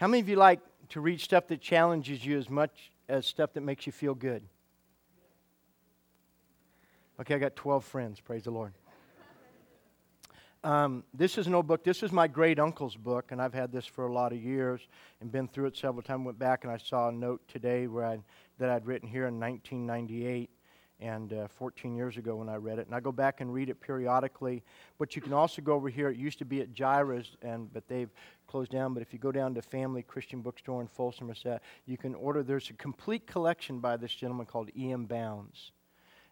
How many of you like to read stuff that challenges you as much as stuff that makes you feel good? Okay, I got 12 friends. Praise the Lord. Um, this is an old book. This is my great uncle's book, and I've had this for a lot of years and been through it several times. Went back and I saw a note today where I, that I'd written here in 1998 and uh, 14 years ago when I read it. And I go back and read it periodically. But you can also go over here. It used to be at Jireh's, and but they've closed down. But if you go down to Family Christian Bookstore in Folsom, you can order. There's a complete collection by this gentleman called E.M. Bounds,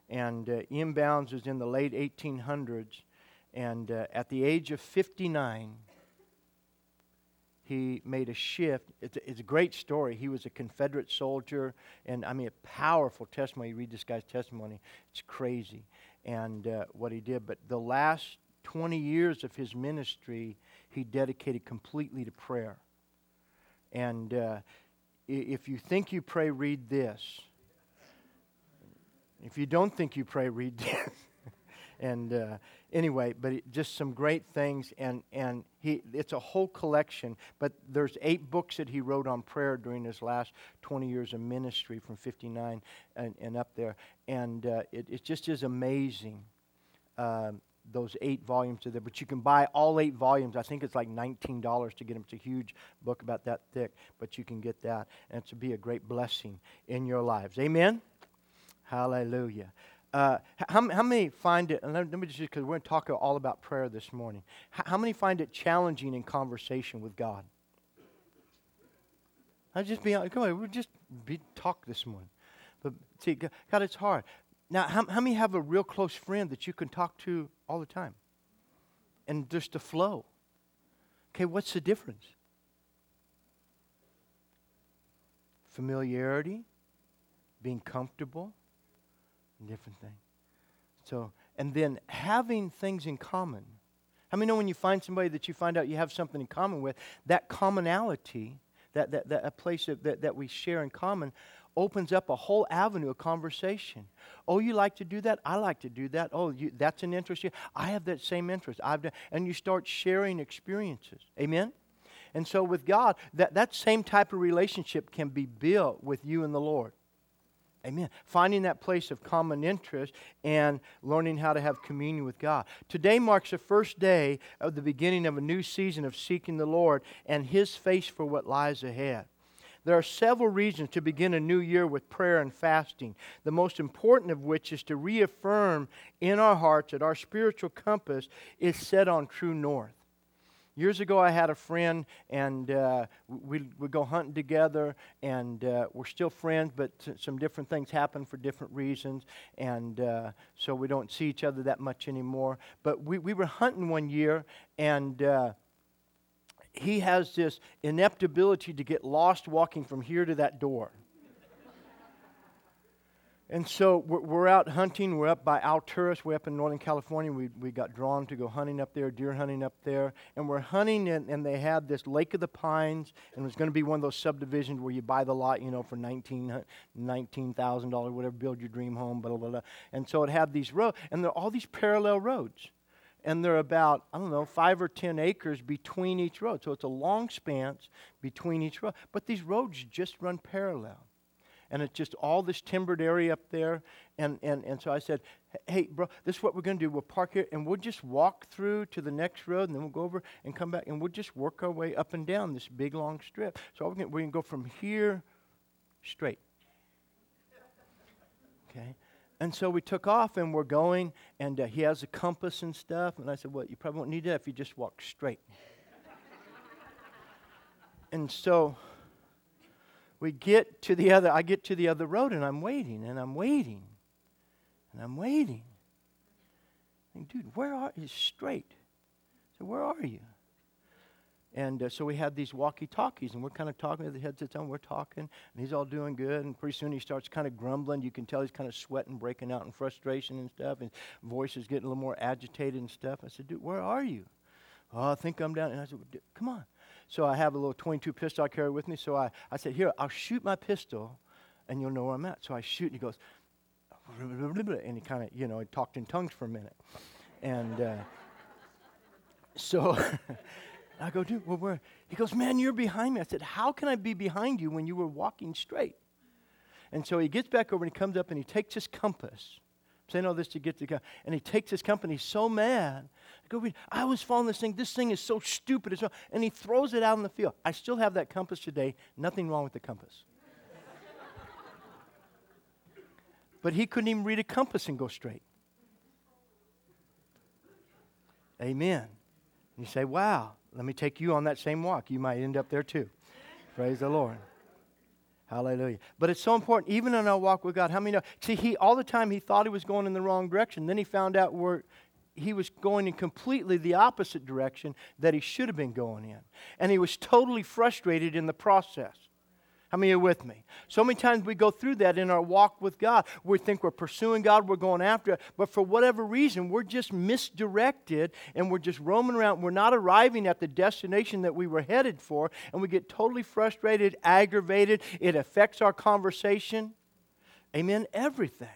and uh, E.M. Bounds was in the late 1800s and uh, at the age of 59, he made a shift. It's a, it's a, great story. He was a Confederate soldier, and I mean, a powerful testimony. You read this guy's testimony, it's crazy, and uh, what he did. But the last 20 years of his ministry, he dedicated completely to prayer. And uh, if you think you pray, read this. If you don't think you pray, read this. and uh, anyway, but it, just some great things, and and he it's a whole collection. But there's eight books that he wrote on prayer during his last 20 years of ministry, from 59 and, and up there, and uh, it, it just is amazing. Uh, those eight volumes of there, but you can buy all eight volumes. I think it's like $19 to get them. It's a huge book about that thick, but you can get that, and to be a great blessing in your lives. Amen? Hallelujah. Uh, how, how many find it, let, me just, because we're going to talk all about prayer this morning. How, how many find it challenging in conversation with God? I just be come on, we'll just be talk this morning. But see, God, it's hard. Now, how, how many have a real close friend that you can talk to all the time? And just to flow. Okay, what's the difference? Familiarity, being comfortable, different thing. So, and then having things in common. How many know when you find somebody that you find out you have something in common with, that commonality, that, that, that a place that, that, that we share in common, opens up a whole avenue of conversation. Oh, you like to do that? I like to do that. Oh, you, that's an interest. I have that same interest. I've done, and you start sharing experiences. Amen? And so with God, that, that same type of relationship can be built with you and the Lord. Amen. Finding that place of common interest and learning how to have communion with God. Today marks the first day of the beginning of a new season of seeking the Lord and His face for what lies ahead. There are several reasons to begin a new year with prayer and fasting, the most important of which is to reaffirm in our hearts that our spiritual compass is set on true north. Years ago, I had a friend, and uh, we would go hunting together, and uh, we're still friends, but some different things happen for different reasons, and uh, so we don't see each other that much anymore. But we, we were hunting one year, and uh, he has this inept ability to get lost walking from here to that door. And so we're, out hunting. We're up by Alturas. We're up in Northern California. We, we got drawn to go hunting up there, deer hunting up there. And we're hunting, and, and they had this Lake of the Pines, and it was going to be one of those subdivisions where you buy the lot, you know, for $19,000, $19, whatever, build your dream home, blah, blah, blah. And so it had these roads, and there are all these parallel roads. And they're about, I don't know, five or 10 acres between each road. So it's a long span between each road. But these roads just run parallel and it's just all this timbered area up there. And, and, and so I said, hey, bro, this is what we're going to do. We'll park here and we'll just walk through to the next road and then we'll go over and come back and we'll just work our way up and down this big long strip. So we're going to go from here straight. Okay? And so we took off and we're going, and uh, he has a compass and stuff. And I said, Well, you probably won't need that if you just walk straight. and so we get to the other, I get to the other road and I'm waiting and I'm waiting and I'm waiting. And dude, where are you? Straight. So where are you? And uh, so we had these walkie-talkies, and we're kind of talking with the headsets on. We're talking, and he's all doing good. And pretty soon he starts kind of grumbling. You can tell he's kind of sweating, breaking out in frustration and stuff. And voice is getting a little more agitated and stuff. I said, "Dude, where are you?" Oh, I think I'm down. And I said, "Come on." So I have a little 22 pistol I carry with me. So I, I said, Here, I'll shoot my pistol and you'll know where I'm at. So I shoot and he goes, and he kind of, you know, he talked in tongues for a minute. And uh, so I go, dude, well, where? He goes, man, you're behind me. I said, how can I be behind you when you were walking straight? And so he gets back over and he comes up and he takes his compass. Saying all this to get to God. and he takes his company. So mad. I go, I was following this thing. This thing is so stupid. So, and he throws it out in the field. I still have that compass today. Nothing wrong with the compass. but he couldn't even read a compass and go straight. Amen. You say, wow, let me take you on that same walk. You might end up there too. Praise the Lord. Hallelujah. But it's so important, even in our walk with God. How many know? See, he all the time he thought he was going in the wrong direction. Then he found out where he was going in completely the opposite direction that he should have been going in. And he was totally frustrated in the process. How many are with me? So many times we go through that in our walk with God. We think we're pursuing God, we're going after it, but for whatever reason, we're just misdirected and we're just roaming around. We're not arriving at the destination that we were headed for, and we get totally frustrated, aggravated. It affects our conversation. Amen? Everything.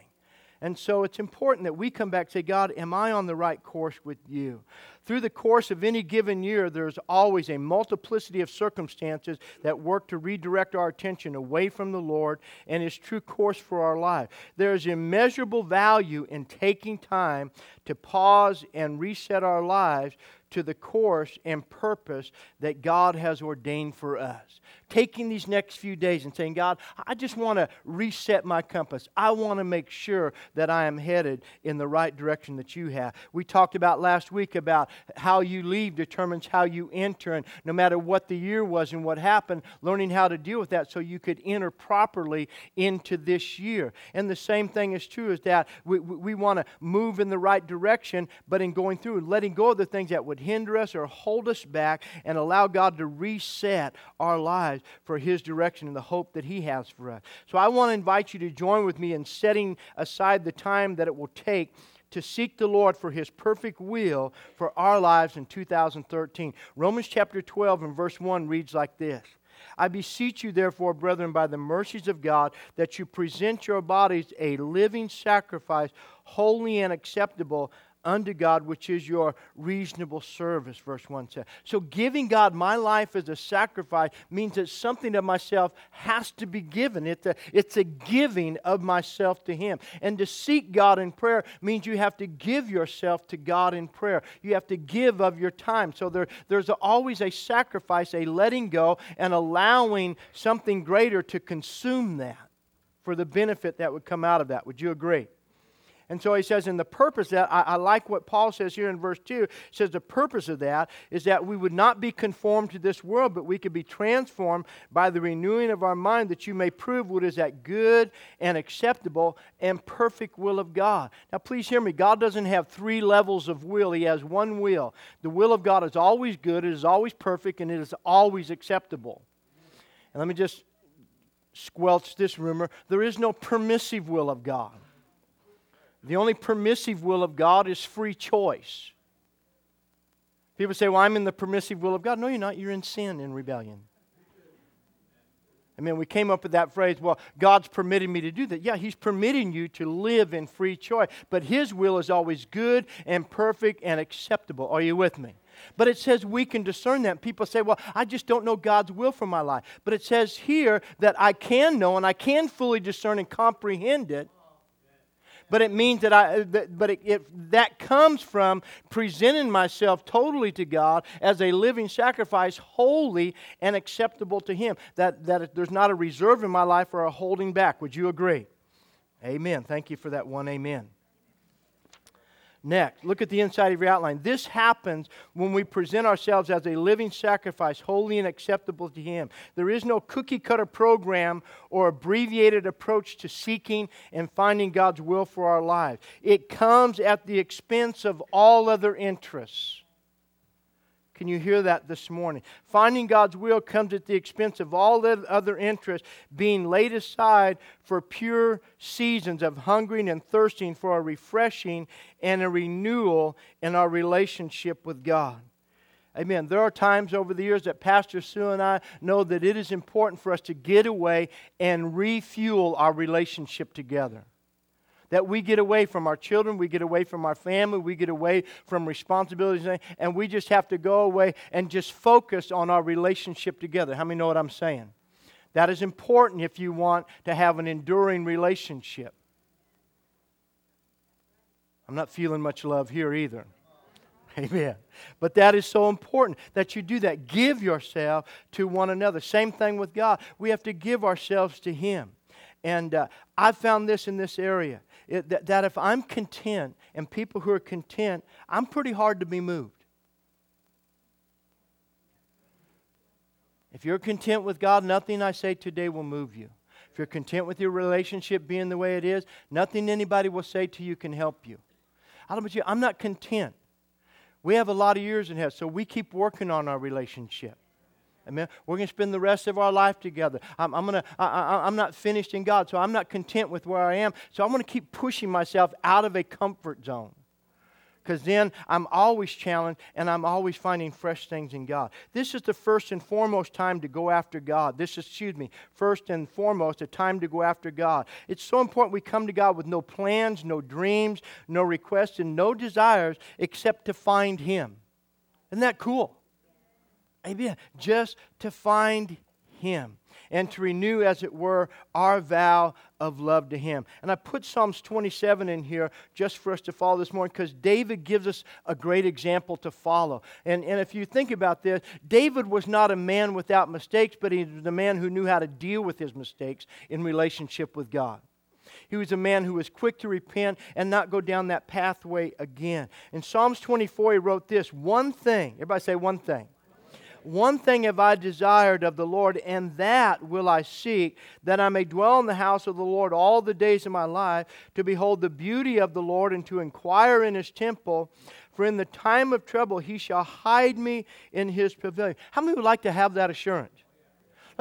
And so it's important that we come back and say, God, am I on the right course with you? Through the course of any given year, there's always a multiplicity of circumstances that work to redirect our attention away from the Lord and His true course for our life. There is immeasurable value in taking time to pause and reset our lives to the course and purpose that God has ordained for us. Taking these next few days and saying, God, I just want to reset my compass. I want to make sure that I am headed in the right direction that you have. We talked about last week about how you leave determines how you enter, and no matter what the year was and what happened, learning how to deal with that so you could enter properly into this year. And the same thing is true is that we, we want to move in the right direction, but in going through letting go of the things that would hinder us or hold us back and allow God to reset our lives for His direction and the hope that He has for us. So I want to invite you to join with me in setting aside the time that it will take to seek the Lord for His perfect will for our lives in 2013. Romans chapter 12 and verse 1 reads like this. I beseech you, therefore, brethren, by the mercies of God, that you present your bodies a living sacrifice, holy and acceptable unto God, which is your reasonable service, verse 1 says. So, giving God my life as a sacrifice means that something of myself has to be given. It's a, it's a giving of myself to Him. And to seek God in prayer means you have to give yourself to God in prayer. You have to give of your time. So, there, there's always a sacrifice, a letting go, and allowing something greater to consume that for the benefit that would come out of that. Would you agree? And so he says, and the purpose that, I, I, like what Paul says here in verse 2, says the purpose of that is that we would not be conformed to this world, but we could be transformed by the renewing of our mind, that you may prove what is that good and acceptable and perfect will of God. Now, please hear me. God doesn't have three levels of will, He has one will. The will of God is always good, it is always perfect, and it is always acceptable. And let me just squelch this rumor there is no permissive will of God. The only permissive will of God is free choice. People say, Well, I'm in the permissive will of God. No, you're not. You're in sin and rebellion. I mean, we came up with that phrase, well, God's permitting me to do that. Yeah, He's permitting you to live in free choice, but His will is always good and perfect and acceptable. Are you with me? But it says we can discern that. People say, well, I just don't know God's will for my life. But it says here that I can know and I can fully discern and comprehend it but it means that I, uh, that, but it, it, that comes from presenting myself totally to God as a living sacrifice, holy and acceptable to Him. That, that there's not a reserve in my life or a holding back. Would you agree? Amen. Thank you for that one. Amen. Next, look at the inside of your outline. This happens when we present ourselves as a living sacrifice, holy and acceptable to Him. There is no cookie cutter program or abbreviated approach to seeking and finding God's will for our lives. It comes at the expense of all other interests. Can you hear that this morning? Finding God's will comes at the expense of all other interests being laid aside for pure seasons of hungering and thirsting for a refreshing and a renewal in our relationship with God. Amen. There are times over the years that Pastor Sue and I know that it is important for us to get away and refuel our relationship together. That we get away from our children, we get away from our family, we get away from responsibilities, and we just have to go away and just focus on our relationship together. How many know what I'm saying? That is important if you want to have an enduring relationship. I'm not feeling much love here either. Amen. But that is so important that you do that. Give yourself to one another. Same thing with God. We have to give ourselves to Him. And uh, I've found this in this area it, that, that if I'm content and people who are content, I'm pretty hard to be moved. If you're content with God, nothing I say today will move you. If you're content with your relationship being the way it is, nothing anybody will say to you can help you. I don't you, I'm not content. We have a lot of years in here, so we keep working on our relationship. Amen. We're going to spend the rest of our life together. I'm, I'm, gonna, I, I'm not finished in God, so I'm not content with where I am. So I'm going to keep pushing myself out of a comfort zone because then I'm always challenged and I'm always finding fresh things in God. This is the first and foremost time to go after God. This is, excuse me, first and foremost, a time to go after God. It's so important we come to God with no plans, no dreams, no requests, and no desires except to find Him. Isn't that cool? Amen. Just to find Him and to renew, as it were, our vow of love to Him. And I put Psalms 27 in here just for us to follow this morning because David gives us a great example to follow. And, and if you think about this, David was not a man without mistakes, but he was a man who knew how to deal with his mistakes in relationship with God. He was a man who was quick to repent and not go down that pathway again. In Psalms 24, he wrote this one thing. Everybody say one thing. One thing have I desired of the Lord, and that will I seek, that I may dwell in the house of the Lord all the days of my life, to behold the beauty of the Lord and to inquire in his temple. For in the time of trouble he shall hide me in his pavilion. How many would like to have that assurance?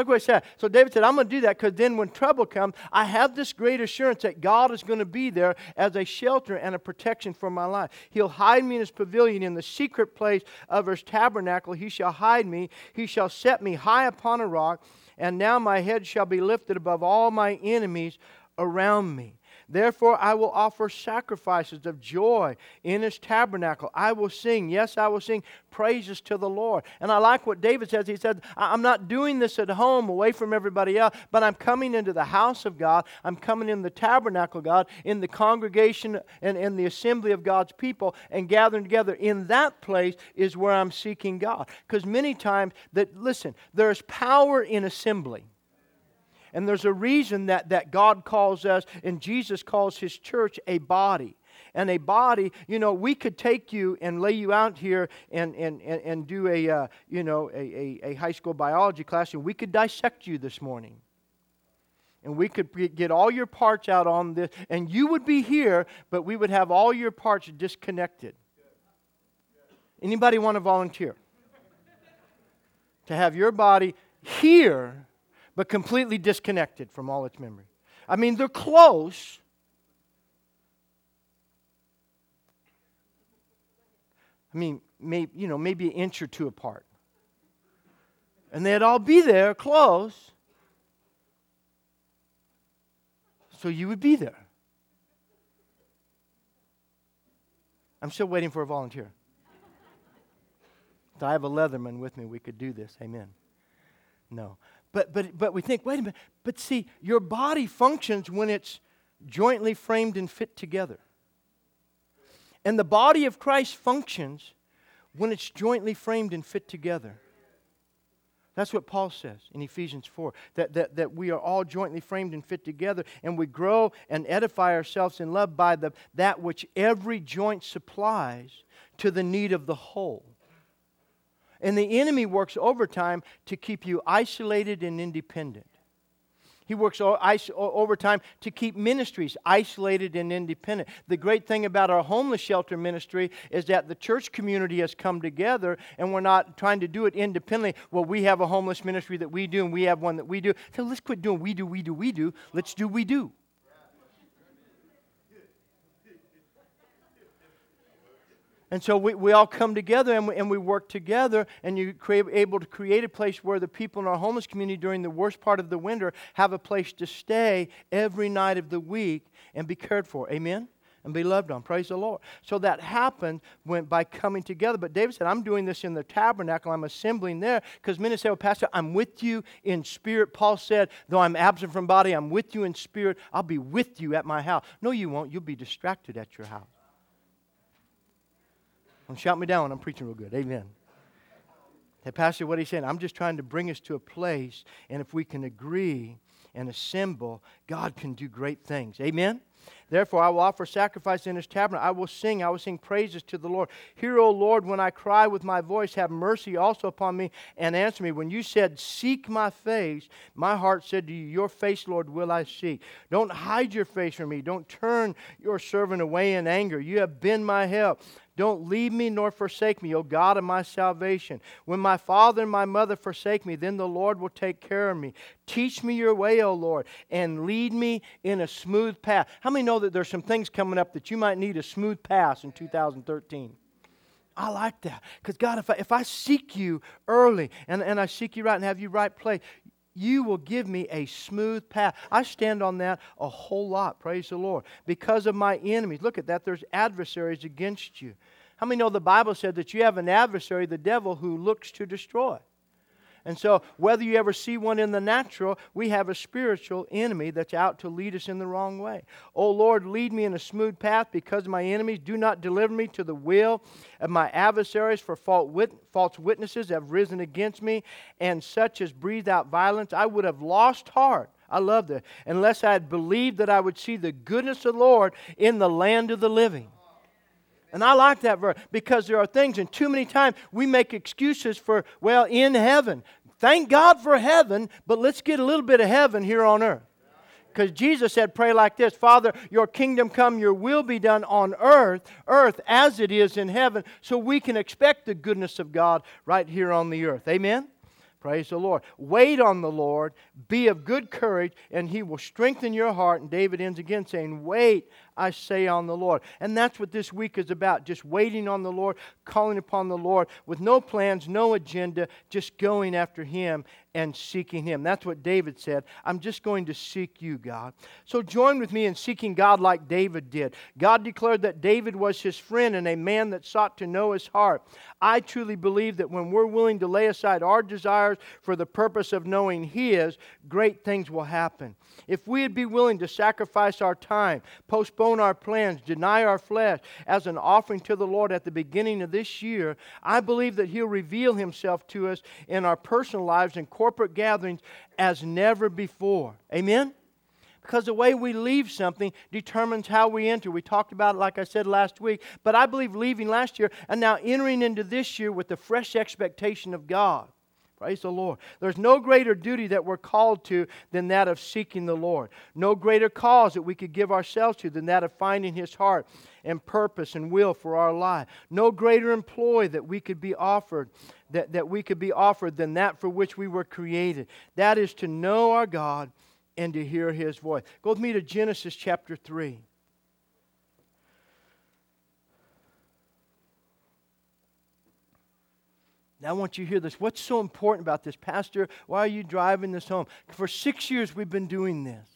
Look what he said. So David said, I'm going to do that because then when trouble comes, I have this great assurance that God is going to be there as a shelter and a protection for my life. He'll hide me in his pavilion in the secret place of his tabernacle. He shall hide me. He shall set me high upon a rock. And now my head shall be lifted above all my enemies around me. Therefore, I will offer sacrifices of joy in his tabernacle. I will sing, yes, I will sing praises to the Lord. And I like what David says. He said, I'm not doing this at home away from everybody else, but I'm coming into the house of God. I'm coming in the tabernacle God, in the congregation and in the assembly of God's people, and gathering together. In that place is where I'm seeking God. Because many times, that listen, there's power in assembly. And there's a reason that, that God calls us and Jesus calls his church a body. And a body, you know, we could take you and lay you out here and, and, and, and do a, uh, you know, a, a, a high school biology class, and we could dissect you this morning and we could get all your parts out on this, and you would be here, but we would have all your parts disconnected. Anybody want to volunteer? to have your body here but completely disconnected from all its memory. I mean, they're close. I mean, maybe, you know, maybe an inch or two apart. And they'd all be there close. So you would be there. I'm still waiting for a volunteer. If I have a Leatherman with me, we could do this. Amen. No. But, but, but we think, wait a minute, but see, your body functions when it's jointly framed and fit together. And the body of Christ functions when it's jointly framed and fit together. That's what Paul says in Ephesians 4 that, that, that we are all jointly framed and fit together, and we grow and edify ourselves in love by the, that which every joint supplies to the need of the whole. And the enemy works overtime to keep you isolated and independent. He works overtime to keep ministries isolated and independent. The great thing about our homeless shelter ministry is that the church community has come together and we're not trying to do it independently. Well, we have a homeless ministry that we do and we have one that we do. So let's quit doing we do, we do, we do. Let's do we do. And so we, we all come together and we, and we work together, and you're able to create a place where the people in our homeless community during the worst part of the winter have a place to stay every night of the week and be cared for. Amen? And be loved on. Praise the Lord. So that happened when, by coming together. But David said, I'm doing this in the tabernacle. I'm assembling there because many say, well, Pastor, I'm with you in spirit. Paul said, though I'm absent from body, I'm with you in spirit. I'll be with you at my house. No, you won't. You'll be distracted at your house. Don't shout me down I'm preaching real good. Amen. Hey, Pastor, what he's saying, I'm just trying to bring us to a place, and if we can agree and assemble, God can do great things. Amen? Therefore, I will offer sacrifice in his tabernacle. I will sing, I will sing praises to the Lord. Hear, O Lord, when I cry with my voice, have mercy also upon me and answer me. When you said, Seek my face, my heart said to you, Your face, Lord, will I seek. Don't hide your face from me. Don't turn your servant away in anger. You have been my help. Don't leave me nor forsake me, O God of my salvation. When my father and my mother forsake me, then the Lord will take care of me. Teach me your way, O Lord, and lead me in a smooth path. How many know that there's some things coming up that you might need a smooth pass in 2013? I like that. Because, God, if I, if I seek you early and, and I seek you right and have you right place, you will give me a smooth path. I stand on that a whole lot, praise the Lord, because of my enemies. Look at that, there's adversaries against you. How many know the Bible said that you have an adversary, the devil, who looks to destroy? And so, whether you ever see one in the natural, we have a spiritual enemy that's out to lead us in the wrong way. Oh Lord, lead me in a smooth path because of my enemies. Do not deliver me to the will of my adversaries, for false witnesses have risen against me, and such as breathe out violence. I would have lost heart. I love that. Unless I had believed that I would see the goodness of the Lord in the land of the living. And I like that verse because there are things, and too many times we make excuses for, well, in heaven. Thank God for heaven, but let's get a little bit of heaven here on earth. Because Jesus said, pray like this Father, your kingdom come, your will be done on earth, earth as it is in heaven, so we can expect the goodness of God right here on the earth. Amen? Praise the Lord. Wait on the Lord. Be of good courage, and he will strengthen your heart. And David ends again saying, Wait, I say, on the Lord. And that's what this week is about just waiting on the Lord, calling upon the Lord with no plans, no agenda, just going after him and seeking him. That's what David said. I'm just going to seek you, God. So join with me in seeking God like David did. God declared that David was his friend and a man that sought to know his heart. I truly believe that when we're willing to lay aside our desires for the purpose of knowing his, great things will happen. If we'd be willing to sacrifice our time, postpone our plans, deny our flesh as an offering to the Lord at the beginning of this year, I believe that He'll reveal Himself to us in our personal lives and corporate gatherings as never before. Amen? because the way we leave something determines how we enter. We talked about it, like I said last week, but I believe leaving last year and now entering into this year with the fresh expectation of God. Praise the Lord. There's no greater duty that we're called to than that of seeking the Lord. No greater cause that we could give ourselves to than that of finding His heart and purpose and will for our life. No greater employ that we could be offered that, that we could be offered than that for which we were created. That is to know our God and to hear His voice. Go with me to Genesis chapter 3. Now, I want you to hear this. What's so important about this? Pastor, why are you driving this home? For six years, we've been doing this.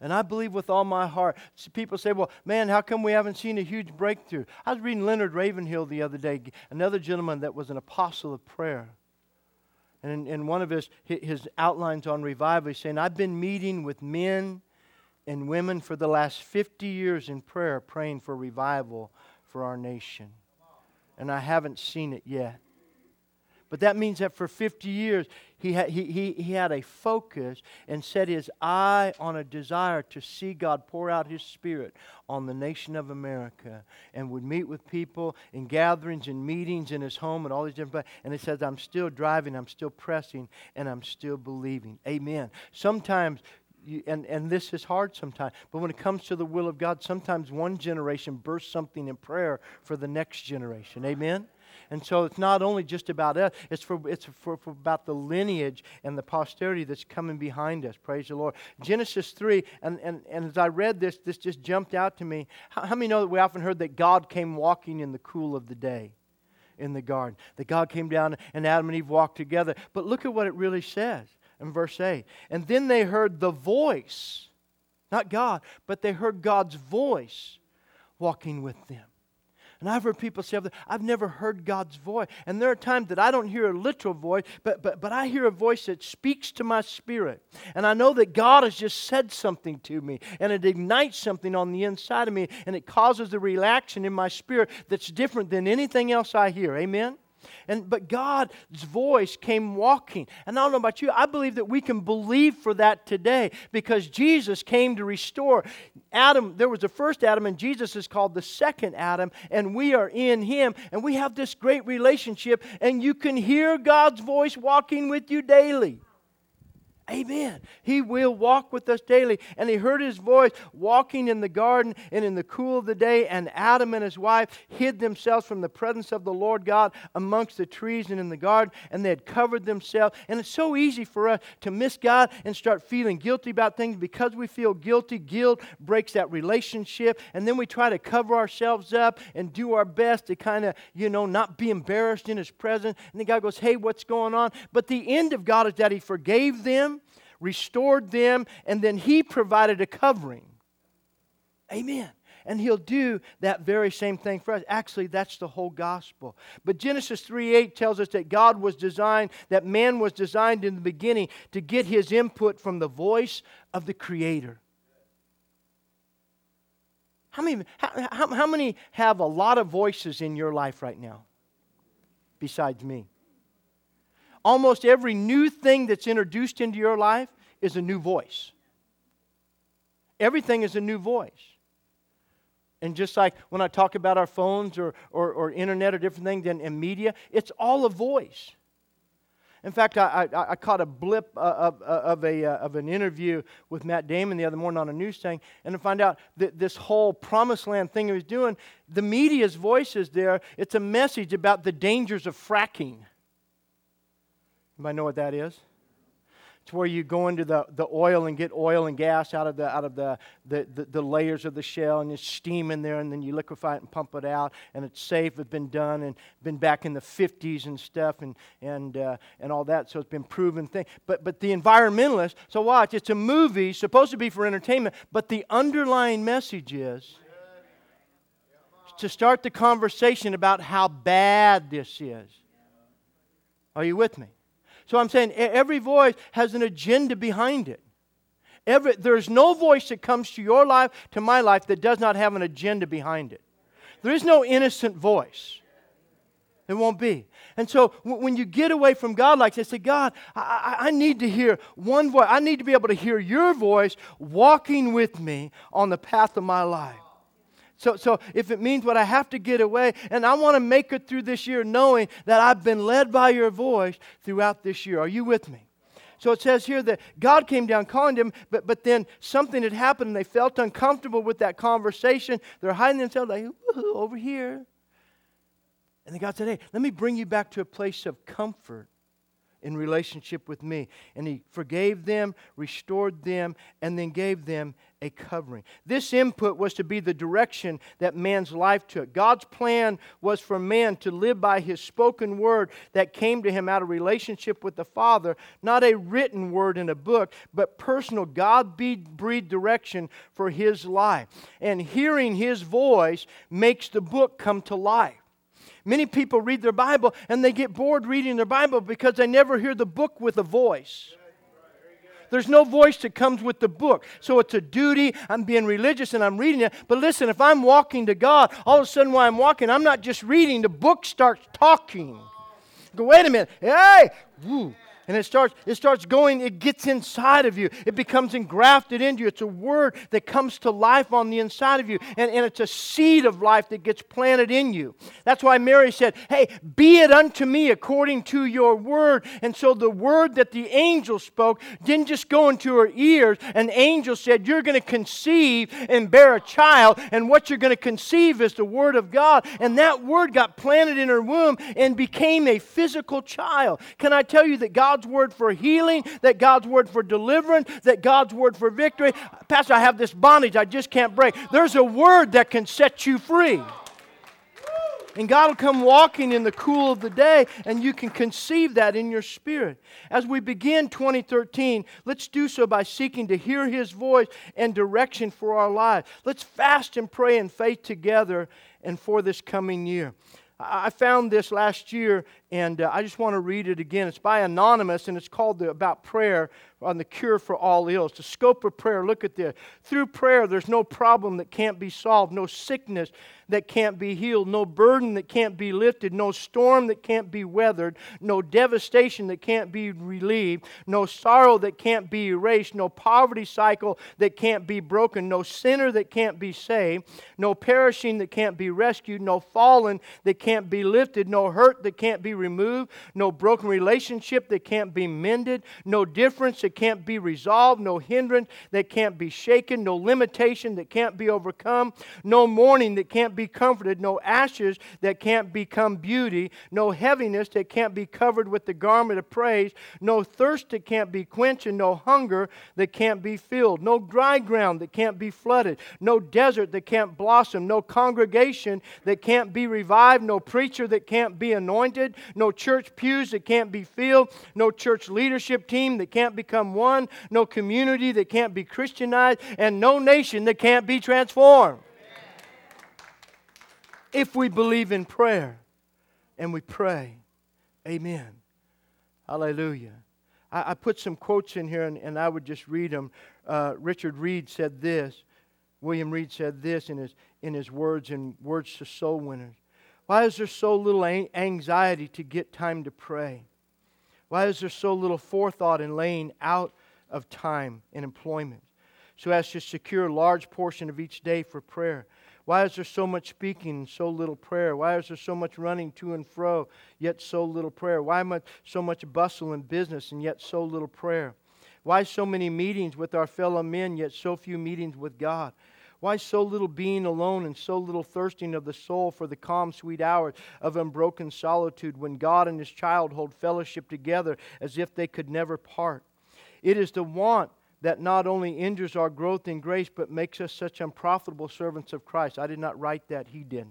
And I believe with all my heart. People say, well, man, how come we haven't seen a huge breakthrough? I was reading Leonard Ravenhill the other day, another gentleman that was an apostle of prayer. And in, in one of his, his outlines on revival, he's saying, I've been meeting with men and women for the last 50 years in prayer, praying for revival for our nation. And I haven't seen it yet. But that means that for 50 years, he had, he, he, he had a focus and set his eye on a desire to see God pour out his spirit on the nation of America and would meet with people in gatherings and meetings in his home and all these different places. And he says, I'm still driving, I'm still pressing, and I'm still believing. Amen. Sometimes you, and, and this is hard sometimes. But when it comes to the will of God, sometimes one generation bursts something in prayer for the next generation. Amen? And so it's not only just about us, it's, for, it's for, for about the lineage and the posterity that's coming behind us. Praise the Lord. Genesis 3, and, and, and as I read this, this just jumped out to me. How, how many know that we often heard that God came walking in the cool of the day? in the garden. That God came down and Adam and Eve walked together. But look at what it really says in verse 8. And then they heard the voice, not God, but they heard God's voice walking with them. And I've heard people say, I've never heard God's voice. And there are times that I don't hear a literal voice, but, but, but I hear a voice that speaks to my spirit. And I know that God has just said something to me, and it ignites something on the inside of me, and it causes a reaction in my spirit that's different than anything else I hear. Amen? And but God's voice came walking. And I don't know about you, I believe that we can believe for that today because Jesus came to restore. Adam, there was the first Adam, and Jesus is called the second Adam, and we are in him, and we have this great relationship, and you can hear God's voice walking with you daily. Amen. He will walk with us daily. And he heard his voice walking in the garden and in the cool of the day. And Adam and his wife hid themselves from the presence of the Lord God amongst the trees and in the garden. And they had covered themselves. And it's so easy for us to miss God and start feeling guilty about things because we feel guilty. Guilt breaks that relationship. And then we try to cover ourselves up and do our best to kind of, you know, not be embarrassed in his presence. And then God goes, hey, what's going on? But the end of God is that he forgave them restored them, and then He provided a covering. Amen. And He'll do that very same thing for us. Actually, that's the whole gospel. But Genesis 3 8 tells us that God was designed, that man was designed in the beginning to get his input from the voice of the Creator. How many, how, how, how many have a lot of voices in your life right now besides me? Almost every new thing that's introduced into your life is a new voice. Everything is a new voice. And just like when I talk about our phones or, or, or internet or different things and, and, media, it's all a voice. In fact, I, I, I caught a blip uh, of, uh, of, a, uh, of an interview with Matt Damon the other morning on a news thing, and to find out that this whole promised land thing he was doing, the media's voice is there. It's a message about the dangers of fracking. Anybody know what that is? It's where you go into the, the oil and get oil and gas out of the out of the, the, the, the layers of the shell and it's steam in there and then you liquefy it and pump it out and it's safe. It's been done and been back in the 50s and stuff and and uh, and all that. So it's been proven thing. But but the environmentalists. So watch. It's a movie supposed to be for entertainment, but the underlying message is to start the conversation about how bad this is. Are you with me? So I'm saying every voice has an agenda behind it. Every, there's no voice that comes to your life, to my life, that does not have an agenda behind it. There is no innocent voice. There won't be. And so when you get away from God like this, say, God, I, I need to hear one voice. I need to be able to hear your voice walking with me on the path of my life. So, so if it means what I have to get away, and I want to make it through this year knowing that I've been led by your voice throughout this year. Are you with me? So it says here that God came down calling them, but, but then something had happened and they felt uncomfortable with that conversation. They're hiding themselves like, over here. And then God said, hey, let me bring you back to a place of comfort in relationship with me. And He forgave them, restored them, and then gave them a covering. This input was to be the direction that man's life took. God's plan was for man to live by his spoken word that came to him out of relationship with the Father, not a written word in a book, but personal God breathed direction for his life. And hearing his voice makes the book come to life. Many people read their Bible and they get bored reading their Bible because they never hear the book with a voice. There's no voice that comes with the book. So it's a duty. I'm being religious and I'm reading it. But listen, if I'm walking to God, all of a sudden while I'm walking, I'm not just reading, the book starts talking. Go, wait a minute. Hey, woo, And it starts, it starts going, it gets inside of you. It becomes engrafted into you. It's a word that comes to life on the inside of you. And, and it's a seed of life that gets planted in you. That's why Mary said, Hey, be it unto me according to your word. And so the word that the angel spoke didn't just go into her ears. An angel said, You're going to conceive and bear a child. And what you're going to conceive is the word of God. And that word got planted in her womb and became a physical child. Can I tell you that God God's word for healing, that God's word for deliverance, that God's word for victory. Pastor, I have this bondage I just can't break. There's a word that can set you free. And God will come walking in the cool of the day, and you can conceive that in your spirit. As we begin 2013, let's do so by seeking to hear His voice and direction for our lives. Let's fast and pray in faith together and for this coming year. I found this last year, and uh, I just want to read it again. It's by Anonymous, and it's called the, About Prayer on the Cure for All Ills. The scope of prayer, look at this. Through prayer, there's no problem that can't be solved, no sickness that can't be healed, no burden that can't be lifted, no storm that can't be weathered, no devastation that can't be relieved, no sorrow that can't be erased, no poverty cycle that can't be broken, no sinner that can't be saved, no perishing that can't be rescued, no fallen that can't be lifted, no hurt that can't be removed, no broken relationship that can't be mended, no difference that can't be resolved, no hindrance that can't be shaken, no limitation that can't be overcome, no mourning that can't be comforted, no ashes that can't become beauty, no heaviness that can't be covered with the garment of praise, no thirst that can't be quenched, and no hunger that can't be filled, no dry ground that can't be flooded, no desert that can't blossom, no congregation that can't be revived, no preacher that can't be anointed, no church pews that can't be filled, no church leadership team that can't become one, no community that can't be Christianized, and no nation that can't be transformed if we believe in prayer and we pray. Amen. Hallelujah. I, I put some quotes in here and, and I would just read them. Uh, Richard Reed said this. William Reed said this in his, in his words in Words to Soul Winners. Why is there so little anxiety to get time to pray? Why is there so little forethought in laying out of time and employment so as to secure a large portion of each day for prayer? Why is there so much speaking and so little prayer? Why is there so much running to and fro, yet so little prayer? Why much, so much bustle and business and yet so little prayer? Why so many meetings with our fellow men, yet so few meetings with God? Why so little being alone and so little thirsting of the soul for the calm, sweet hours of unbroken solitude when God and His child hold fellowship together as if they could never part? It is the want that not only injures our growth in grace, but makes us such unprofitable servants of Christ. I did not write that, he did.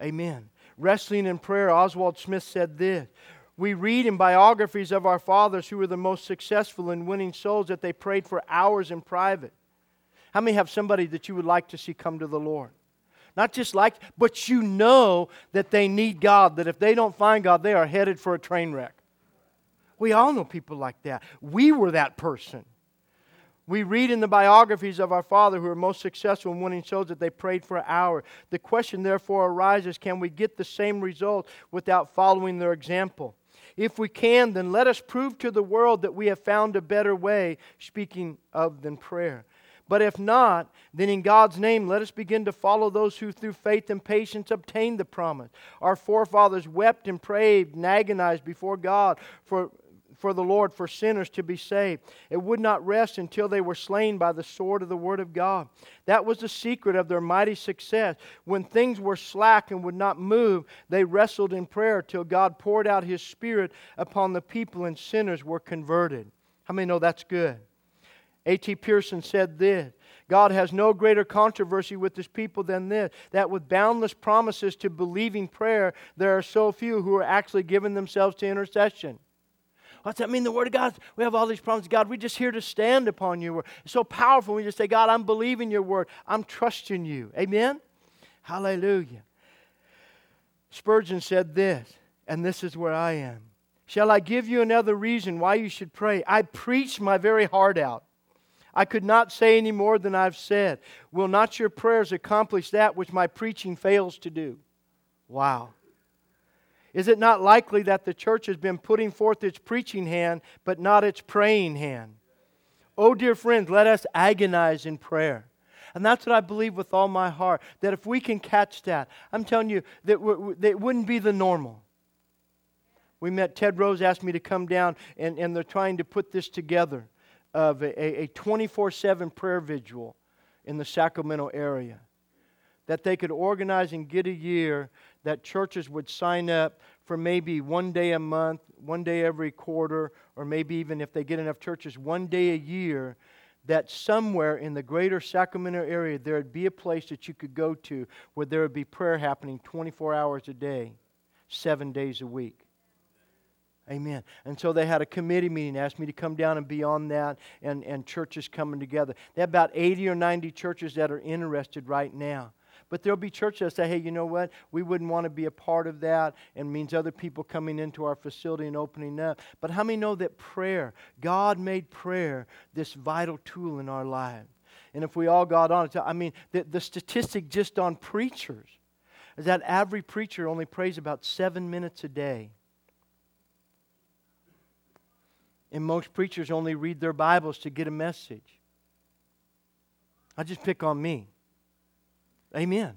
Amen. Wrestling in prayer, Oswald Smith said this. We read in biographies of our fathers who were the most successful in winning souls that they prayed for hours in private. How many have somebody that you would like to see come to the Lord? Not just like, but you know that they need God, that if they don't find God, they are headed for a train wreck. We all know people like that. We were that person. We read in the biographies of our father who were most successful in winning souls that they prayed for an hour. The question therefore arises can we get the same result without following their example? If we can, then let us prove to the world that we have found a better way, speaking of than prayer. But if not, then in God's name, let us begin to follow those who through faith and patience obtained the promise. Our forefathers wept and prayed and agonized before God for for the Lord for sinners to be saved. It would not rest until they were slain by the sword of the Word of God. That was the secret of their mighty success. When things were slack and would not move, they wrestled in prayer till God poured out His Spirit upon the people and sinners were converted. How many know that's good? A.T. Pierson said this God has no greater controversy with his people than this that with boundless promises to believing prayer, there are so few who are actually giving themselves to intercession. What's that mean? The Word of God, we have all these problems. God, we're just here to stand upon your word. It's so powerful. We just say, God, I'm believing your word. I'm trusting you. Amen? Hallelujah. Spurgeon said this, and this is where I am. Shall I give you another reason why you should pray? I preached my very heart out. I could not say any more than I've said. Will not your prayers accomplish that which my preaching fails to do? Wow. Is it not likely that the church has been putting forth its preaching hand, but not its praying hand? Oh, dear friends, let us agonize in prayer. And that's what I believe with all my heart. That if we can catch that, I'm telling you that, that it wouldn't be the normal. We met, Ted Rose asked me to come down, and, and they're trying to put this together of a 24 7 prayer vigil in the Sacramento area. That they could organize and get a year that churches would sign up for maybe one day a month, one day every quarter, or maybe even if they get enough churches, one day a year, that somewhere in the greater Sacramento area there would be a place that you could go to where there would be prayer happening 24 hours a day, seven days a week. Amen. And so they had a committee meeting, asked me to come down and be on that, and, and churches coming together. They have about 80 or 90 churches that are interested right now. But there'll be churches that say, hey, you know what? We wouldn't want to be a part of that, and means other people coming into our facility and opening up. But how many know that prayer, God made prayer this vital tool in our lives? And if we all got on it, I mean, the, the statistic just on preachers is that every preacher only prays about seven minutes a day. And most preachers only read their Bibles to get a message. I just pick on me. Amen.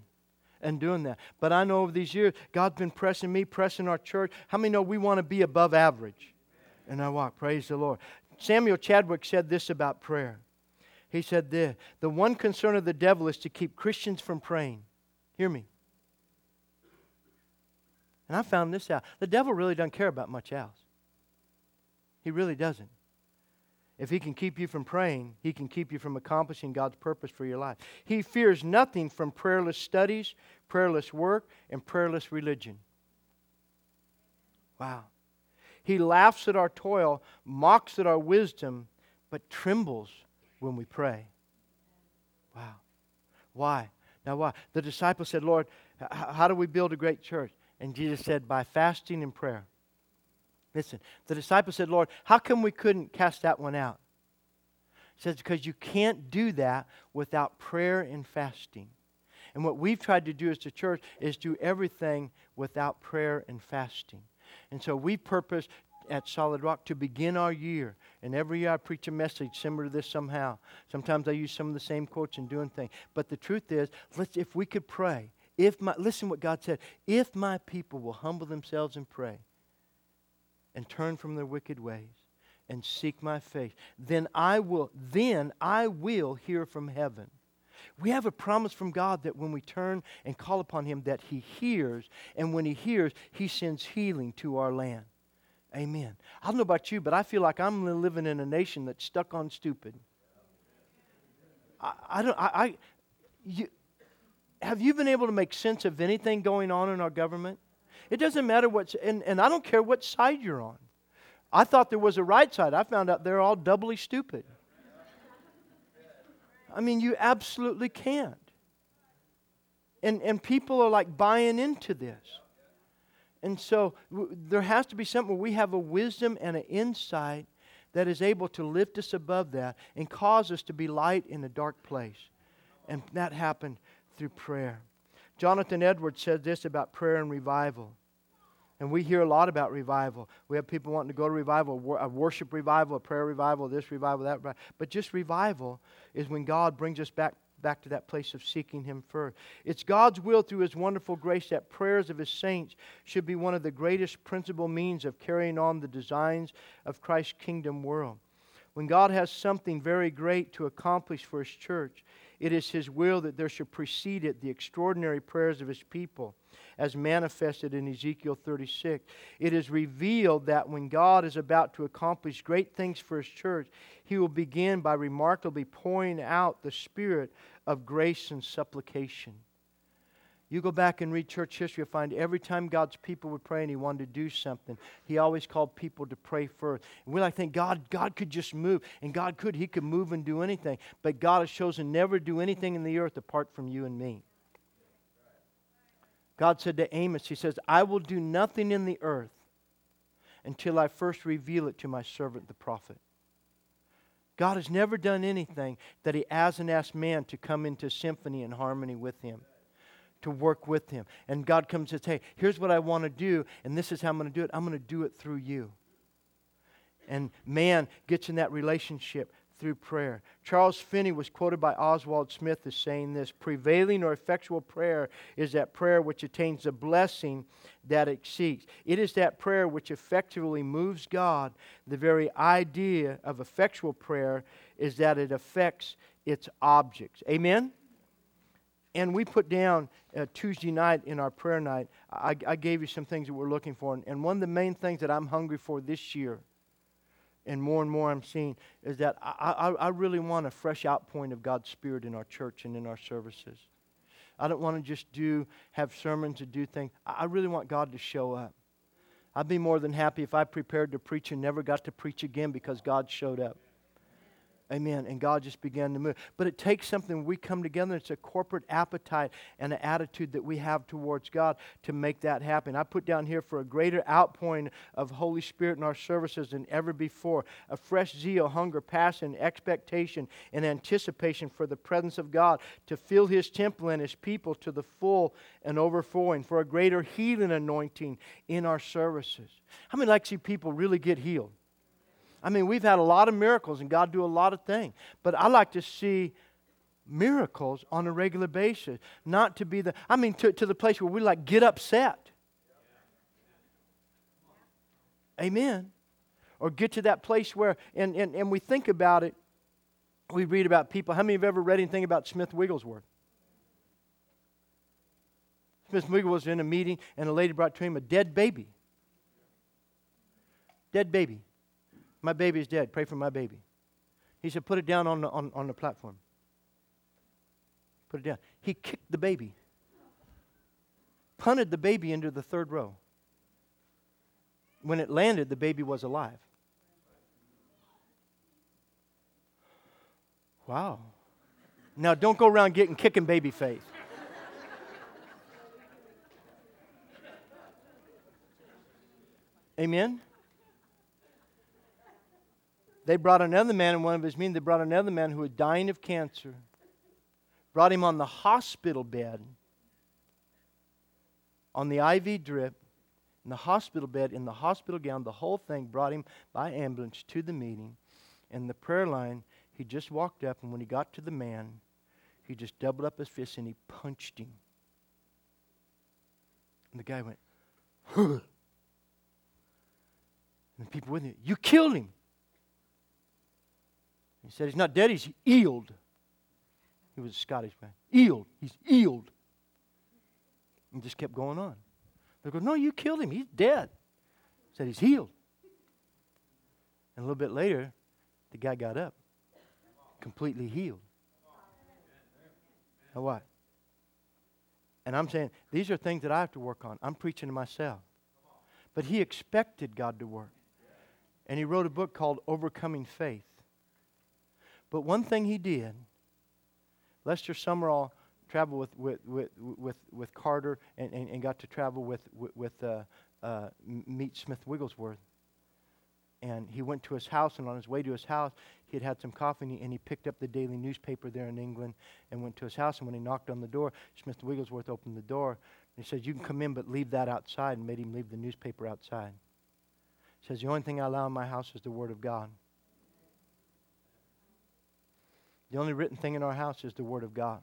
And doing that. But I know over these years, God's been pressing me, pressing our church. How many know we want to be above average And I walk? Praise the Lord. Samuel Chadwick said this about prayer. He said this The one concern of the devil is to keep Christians from praying. Hear me. And I found this out. The devil really doesn't care about much else. He really doesn't. If he can keep you from praying, he can keep you from accomplishing God's purpose for your life. He fears nothing from prayerless studies, prayerless work, and prayerless religion. Wow. He laughs at our toil, mocks at our wisdom, but trembles when we pray. Wow. Why? Now, why? The disciples said, Lord, how do we build a great church? And Jesus said, by fasting and prayer. Listen, the disciples said, Lord, how come we couldn't cast that one out? He says, because you can't do that without prayer and fasting. And what we've tried to do as a church is do everything without prayer and fasting. And so we purpose at Solid Rock to begin our year. And every year I preach a message similar to this somehow. Sometimes I use some of the same quotes and doing things. But the truth is, let's, if we could pray, if my, listen what God said, if my people will humble themselves and pray, and turn from their wicked ways and seek my face then i will then i will hear from heaven. We have a promise from god that when we turn and call upon him that he hears and when he hears he sends healing to our land. Amen. I don't know about you but i feel like i'm living in a nation that's stuck on stupid. I, I don't i, I you, have you been able to make sense of anything going on in our government it doesn't matter what's, and, and I don't care what side you're on. I thought there was a right side. I found out they're all doubly stupid. I mean, you absolutely can't. And, and people are like buying into this. And so w- there has to be something where we have a wisdom and an insight that is able to lift us above that and cause us to be light in a dark place. And that happened through prayer. Jonathan Edwards said this about prayer and revival. And we hear a lot about revival. We have people wanting to go to revival, a worship revival, a prayer revival, this revival, that revival. But just revival is when God brings us back, back to that place of seeking Him first. It's God's will through His wonderful grace that prayers of His saints should be one of the greatest principal means of carrying on the designs of Christ's kingdom world. When God has something very great to accomplish for His church, it is His will that there should precede it the extraordinary prayers of His people as manifested in Ezekiel 36. It is revealed that when God is about to accomplish great things for His church, He will begin by remarkably pouring out the Spirit of grace and supplication. You go back and read church history, you'll find every time God's people would pray and He wanted to do something, He always called people to pray first. And we like think God, God could just move, and God could, He could move and do anything. But God has chosen never to do anything in the earth apart from you and me. God said to Amos, He says, I will do nothing in the earth until I first reveal it to my servant the prophet. God has never done anything that He hasn't asked man to come into symphony and harmony with Him. To work with him. And God comes and says, Hey, here's what I want to do, and this is how I'm going to do it. I'm going to do it through you. And man gets in that relationship through prayer. Charles Finney was quoted by Oswald Smith as saying this prevailing or effectual prayer is that prayer which attains the blessing that it seeks. It is that prayer which effectively moves God. The very idea of effectual prayer is that it affects its objects. Amen? And we put down uh, Tuesday night in our prayer night, I, I, gave you some things that we're looking for. And one of the main things that I'm hungry for this year and more and more I'm seeing is that I, I, I really want a fresh outpouring of God's Spirit in our church and in our services. I don't want to just do have sermons and do things. I really want God to show up. I'd be more than happy if I prepared to preach and never got to preach again because God showed up. Amen. And God just began to move. But it takes something we come together. It's a corporate appetite and an attitude that we have towards God to make that happen. I put down here for a greater outpouring of Holy Spirit in our services than ever before. A fresh zeal, hunger, passion, expectation, and anticipation for the presence of God to fill His temple and His people to the full and overflowing. For a greater healing anointing in our services. How many like to see people really get healed? I mean, we've had a lot of miracles and God do a lot of things. But I like to see miracles on a regular basis. Not to be the, I mean, to, to the place where we like get upset. Amen. Or get to that place where, and, and, and we think about it, we read about people. How many of you have ever read anything about Smith Wigglesworth? Smith Wigglesworth was in a meeting, and a lady brought to him a dead baby. Dead baby. My baby's dead. Pray for my baby. He said, Put it down on the, on, on the platform. Put it down. He kicked the baby, punted the baby into the third row. When it landed, the baby was alive. Wow. Now, don't go around getting kicking baby faith. Amen? They brought another man in one of his meetings. They brought another man who was dying of cancer, brought him on the hospital bed, on the IV drip, in the hospital bed, in the hospital gown, the whole thing, brought him by ambulance to the meeting. And the prayer line, he just walked up, and when he got to the man, he just doubled up his fist and he punched him. And the guy went, huh. And the people with him, you killed him. He said, He's not dead, he's healed. He was a Scottish man. Healed. He's healed. And just kept going on. They go, No, you killed him. He's dead. He said, He's healed. And a little bit later, the guy got up, completely healed. Now, what? And I'm saying, these are things that I have to work on. I'm preaching to myself. But he expected God to work. And he wrote a book called Overcoming Faith. But one thing he did, Lester Sumrall traveled with, with, with, with, with Carter and, and, and, got to travel with, with, uh, uh, meet Smith Wigglesworth. And he went to his house, and on his way to his house, he had had some coffee, and he, and he picked up the daily newspaper there in England and went to his house. And when he knocked on the door, Smith Wigglesworth opened the door. And he says, You can come in, but leave that outside, and made him leave the newspaper outside. He says, The only thing I allow in my house is the Word of God. The only written thing in our house is the Word of God.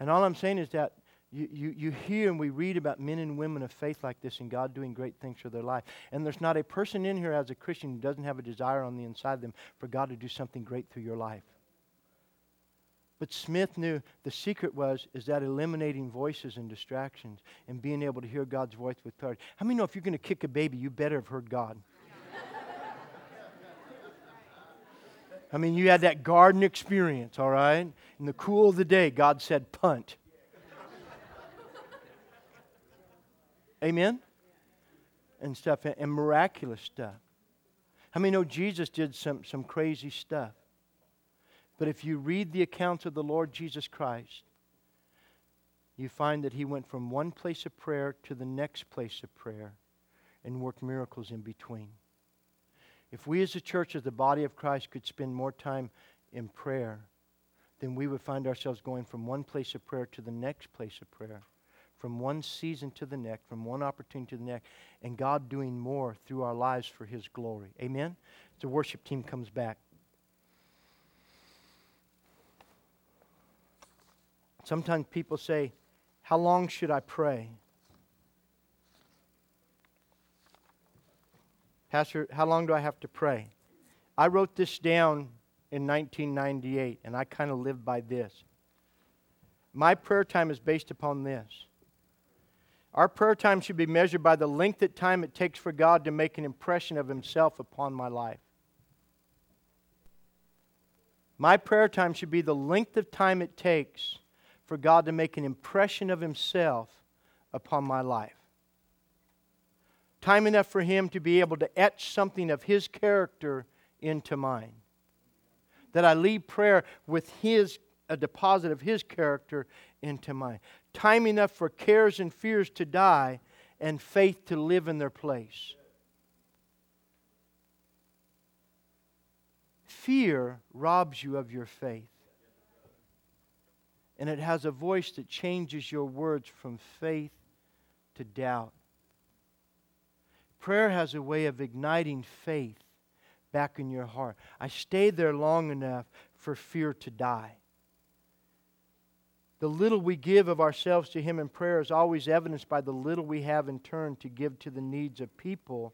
And all I'm saying is that you, you, you hear and we read about men and women of faith like this and God doing great things for their life. And there's not a person in here as a Christian who doesn't have a desire on the inside of them for God to do something great through your life. But Smith knew the secret was is that eliminating voices and distractions and being able to hear God's voice with clarity. How many know if you're going to kick a baby, you better have heard God? I mean, you had that garden experience, all right? In the cool of the day, God said, punt. Amen? And stuff, and miraculous stuff. How many know Jesus did some, some crazy stuff? But if you read the accounts of the Lord Jesus Christ, you find that he went from one place of prayer to the next place of prayer and worked miracles in between. If we as a church, as the body of Christ, could spend more time in prayer, then we would find ourselves going from one place of prayer to the next place of prayer from one season to the next, from one opportunity to the next, and God doing more through our lives for His glory. Amen? The worship team comes back. Sometimes people say, How long should I pray? Pastor, how long do I have to pray? I wrote this down in 1998, and I kind of live by this. My prayer time is based upon this. Our prayer time should be measured by the length of time it takes for God to make an impression of Himself upon my life. My prayer time should be the length of time it takes for God to make an impression of Himself upon my life. Time enough for Him to be able to etch something of His character into mine. That I leave prayer with His, a deposit of His character into mine. Time enough for cares and fears to die and faith to live in their place. Fear robs you of your faith. And it has a voice that changes your words from faith to doubt. Prayer has a way of igniting faith back in your heart. I stayed there long enough for fear to die. The little we give of ourselves to Him in prayer is always evidenced by the little we have in turn to give to the needs of people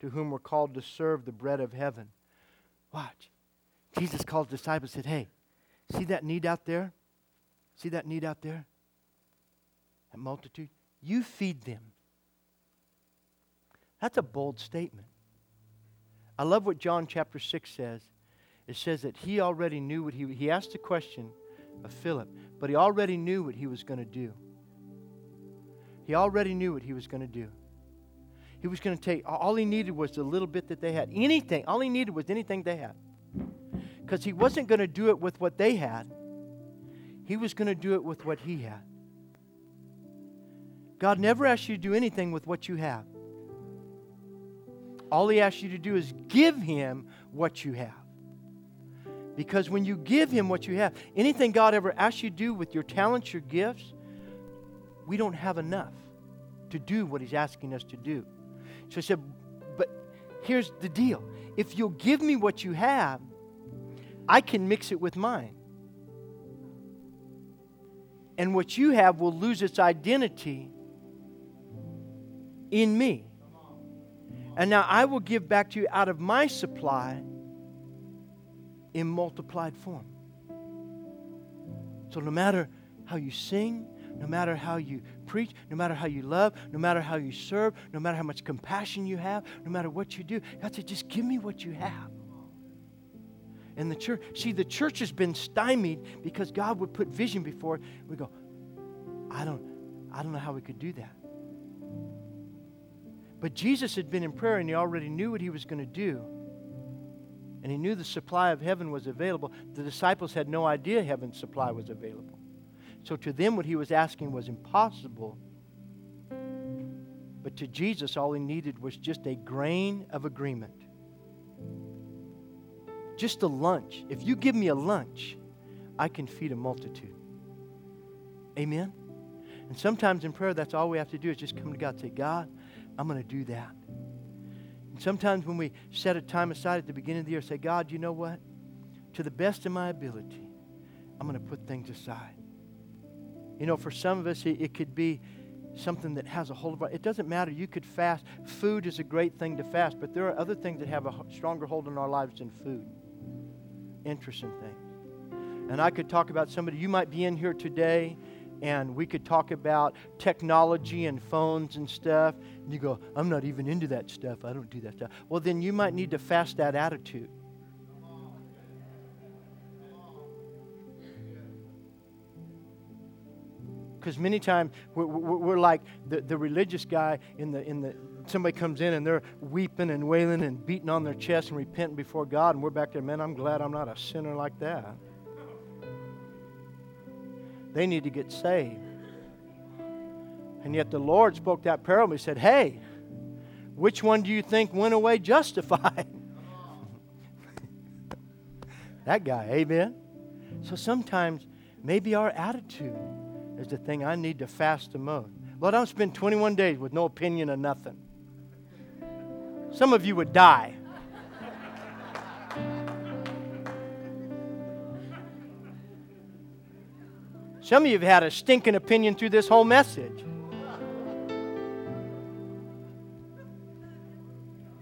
to whom we're called to serve the bread of heaven. Watch. Jesus called the disciples and said, Hey, see that need out there? See that need out there? That multitude? You feed them. That's a bold statement. I love what John chapter 6 says. It says that he already knew what he he asked a question of Philip, but he already knew what he was going to do. He already knew what he was going to do. He was going to take all he needed was the little bit that they had. Anything, all he needed was anything they had. Because he wasn't going to do it with what they had. He was going to do it with what he had. God never asks you to do anything with what you have. All He asks you to do is give Him what you have. Because when you give Him what you have, anything God ever asks you to do with your talents, your gifts, we don't have enough to do what He's asking us to do. So I said, but here's the deal if you'll give me what you have, I can mix it with mine. And what you have will lose its identity in me. And now I will give back to you out of my supply in multiplied form. So no matter how you sing, no matter how you preach, no matter how you love, no matter how you serve, no matter how much compassion you have, no matter what you do, God said, just give me what you have. And the church, see, the church has been stymied because God would put vision before it. We go, I don't, I don't know how we could do that. But Jesus had been in prayer and he already knew what he was going to do. And he knew the supply of heaven was available. The disciples had no idea heaven's supply was available. So to them, what he was asking was impossible. But to Jesus, all he needed was just a grain of agreement. Just a lunch. If you give me a lunch, I can feed a multitude. Amen? And sometimes in prayer, that's all we have to do is just come to God and say, God, I'm going to do that. And sometimes when we set a time aside at the beginning of the year, say, God, you know what? To the best of my ability, I'm going to put things aside. You know, for some of us, it, it could be something that has a hold of our it doesn't matter you could fast food is a great thing to fast but there are other things that have a stronger hold on our lives than food interesting things and i could talk about somebody you might be in here today and we could talk about technology and phones and stuff. And you go, I'm not even into that stuff. I don't do that stuff. Well, then you might need to fast that attitude. Because many times we're, we're, like the, the religious guy in the, in the, somebody comes in and they're weeping and wailing and beating on their chest and repenting before God, and we're back there, man, I'm glad I'm not a sinner like that. They need to get saved. And yet the Lord spoke that parable. He said, Hey, which one do you think went away justified? that guy, amen? So sometimes maybe our attitude is the thing I need to fast the most. But don't spend 21 days with no opinion of nothing. Some of you would die. Some of you have had a stinking opinion through this whole message.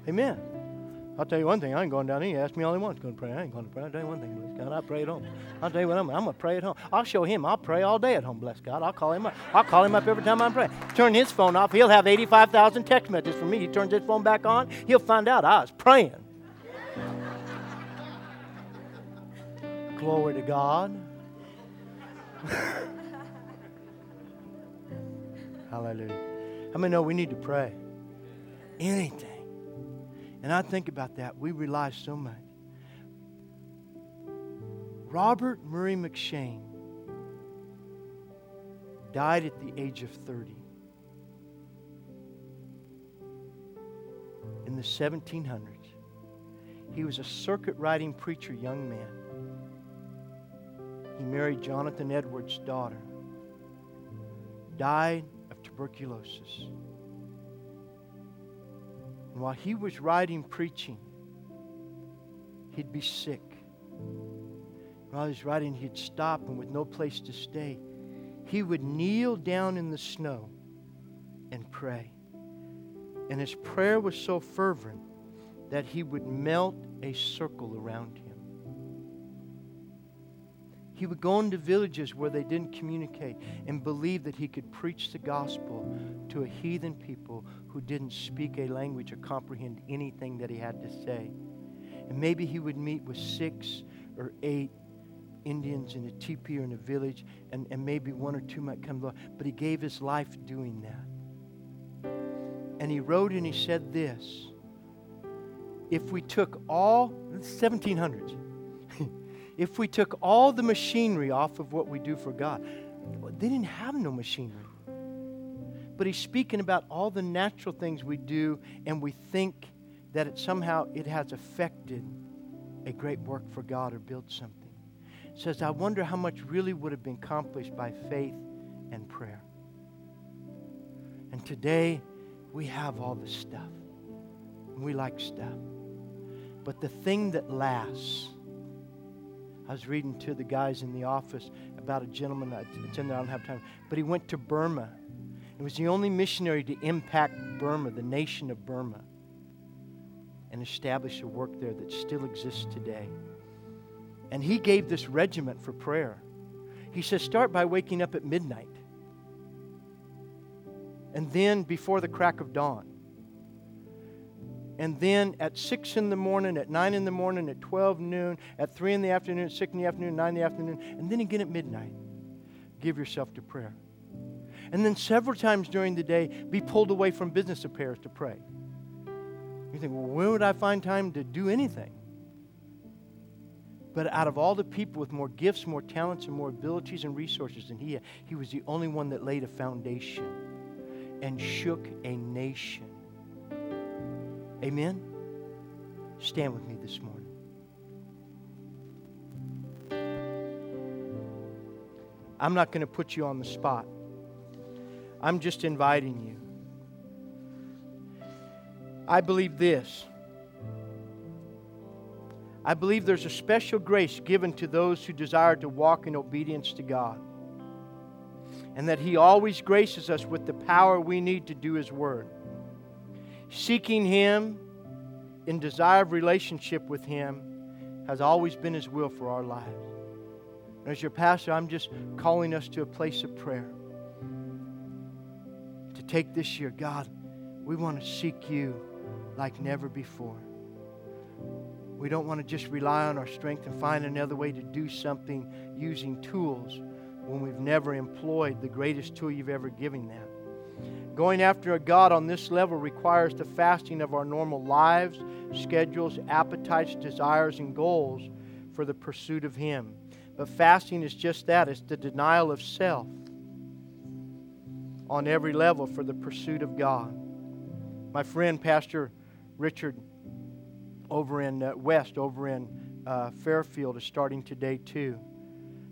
Amen. I'll tell you one thing, I ain't going down here. Ask me all he wants going to pray. I ain't going to pray. I'll tell you one thing, bless God. I pray at home. I'll tell you what I'm, I'm going to pray at home. I'll show him. I'll pray all day at home, bless God. I'll call him up. I'll call him up every time I pray. Turn his phone off. He'll have 85,000 text messages from me. He turns his phone back on. He'll find out I was praying. Glory to God. Hallelujah. How many know we need to pray? Anything. And I think about that. We rely so much. Robert Murray M'Cheyne died at the age of 30. In the 1700s, he was a circuit riding preacher, young man. He married Jonathan Edwards' daughter, died of tuberculosis. And while he was riding preaching, he'd be sick. While he was riding, he'd stop, and with no place to stay, he would kneel down in the snow and pray. And his prayer was so fervent that he would melt a circle around him. He would go into villages where they didn't communicate and believe that he could preach the gospel to a heathen people who didn't speak a language or comprehend anything that he had to say. And maybe he would meet with six or eight Indians in a teepee or in a village, and, and maybe one or two might come. Along. But he gave his life doing that. And he wrote and he said this If we took all, 1700s, if we took all the machinery off of what we do for God, they didn't have no machinery. But he's speaking about all the natural things we do, and we think that it somehow it has affected a great work for God or built something. says, I wonder how much really would have been accomplished by faith and prayer. And today we have all this stuff. We like stuff. But the thing that lasts I was reading to the guys in the office about a gentleman, it's in there, I don't have time, but he went to Burma. He was the only missionary to impact Burma, the nation of Burma, and establish a work there that still exists today. And he gave this regiment for prayer. He says, start by waking up at midnight. And then before the crack of dawn and then at 6 in the morning, at 9 in the morning, at 12 noon, at 3 in the afternoon, at 6 in the afternoon, 9 in the afternoon, and then again at midnight. Give yourself to prayer. And then several times during the day, be pulled away from business affairs to pray. You think, well, where would I find time to do anything? But out of all the people with more gifts, more talents, and more abilities and resources than he he was the only one that laid a foundation and shook a nation Amen? Stand with me this morning. I'm not going to put you on the spot. I'm just inviting you. I believe this. I believe there's a special grace given to those who desire to walk in obedience to God. And that He always graces us with the power we need to do His Word seeking Him in desire of relationship with Him has always been His will for our lives. And as your pastor, I'm just calling us to a place of prayer. To take this year, God, we want to seek you like never before. We don't want to just rely on our strength and find another way to do something using tools when we've never employed the greatest tool you've ever given them Going after a God on this level requires the fasting of our normal lives, schedules, appetites, desires, and goals for the pursuit of Him. But fasting is just that it's the denial of self on every level for the pursuit of God. My friend, Pastor Richard, over in uh, West, over in uh, Fairfield, is starting today too.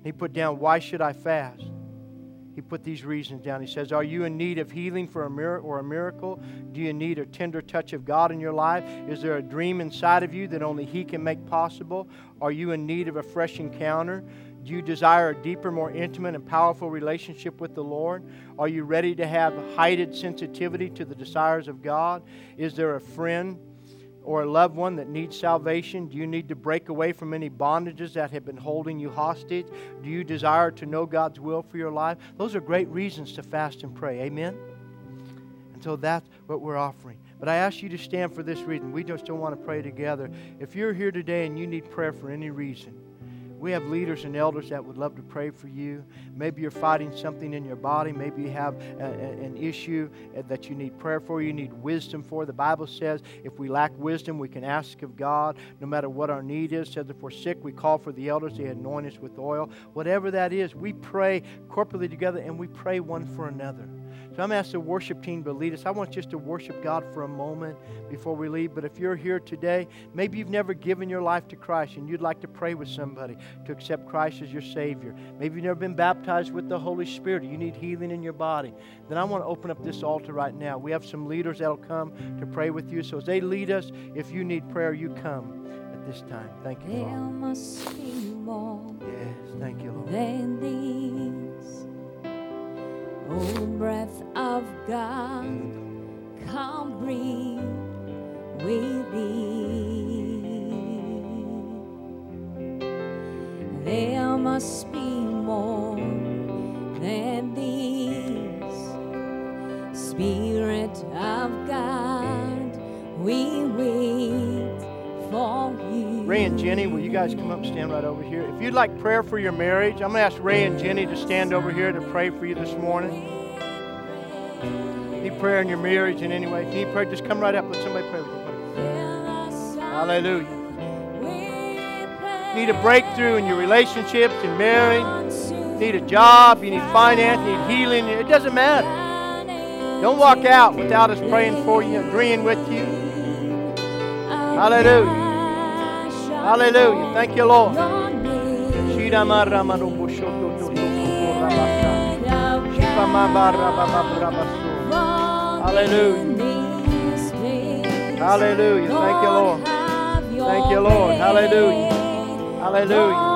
He put down, Why should I fast? He put these reasons down. He says, Are you in need of healing for a miracle or a miracle? Do you need a tender touch of God in your life? Is there a dream inside of you that only He can make possible? Are you in need of a fresh encounter? Do you desire a deeper, more intimate, and powerful relationship with the Lord? Are you ready to have heightened sensitivity to the desires of God? Is there a friend or a loved one that needs salvation? Do you need to break away from any bondages that have been holding you hostage? Do you desire to know God's will for your life? Those are great reasons to fast and pray. Amen? And so that's what we're offering. But I ask you to stand for this reason. We just don't want to pray together. If you're here today and you need prayer for any reason, we have leaders and elders that would love to pray for you. Maybe you're fighting something in your body. Maybe you have a, a, an issue uh, that you need prayer for, you need wisdom for. The Bible says if we lack wisdom, we can ask of God no matter what our need is. It says if we're sick, we call for the elders. They anoint us with oil. Whatever that is, we pray corporately together and we pray one for another. So I'm asking the worship team to lead us. I want just to worship God for a moment before we leave. But if you're here today, maybe you've never given your life to Christ and you'd like to pray with somebody to accept Christ as your Savior. Maybe you've never been baptized with the Holy Spirit. You need healing in your body. Then I want to open up this altar right now. We have some leaders that'll come to pray with you. So as they lead us, if you need prayer, you come at this time. Thank you, Lord. Yes, thank you, Lord. Oh, breath of God, come breathe within. There must be more than this. Spirit of God, we wait. Ray and Jenny, will you guys come up and stand right over here? If you'd like prayer for your marriage, I'm going to ask Ray and Jenny to stand over here to pray for you this morning. Need prayer in your marriage in any way? If you need prayer, just come right up. Let somebody pray with you. Hallelujah. Need a breakthrough in your relationships and marriage. Need a job. You need finance. You need healing. It doesn't matter. Don't walk out without us praying for you, agreeing with you. Hallelujah. Hallelujah. Thank you, Lord. Hallelujah. Hallelujah. Thank you, Lord. Thank you, Lord. Hallelujah. Hallelujah.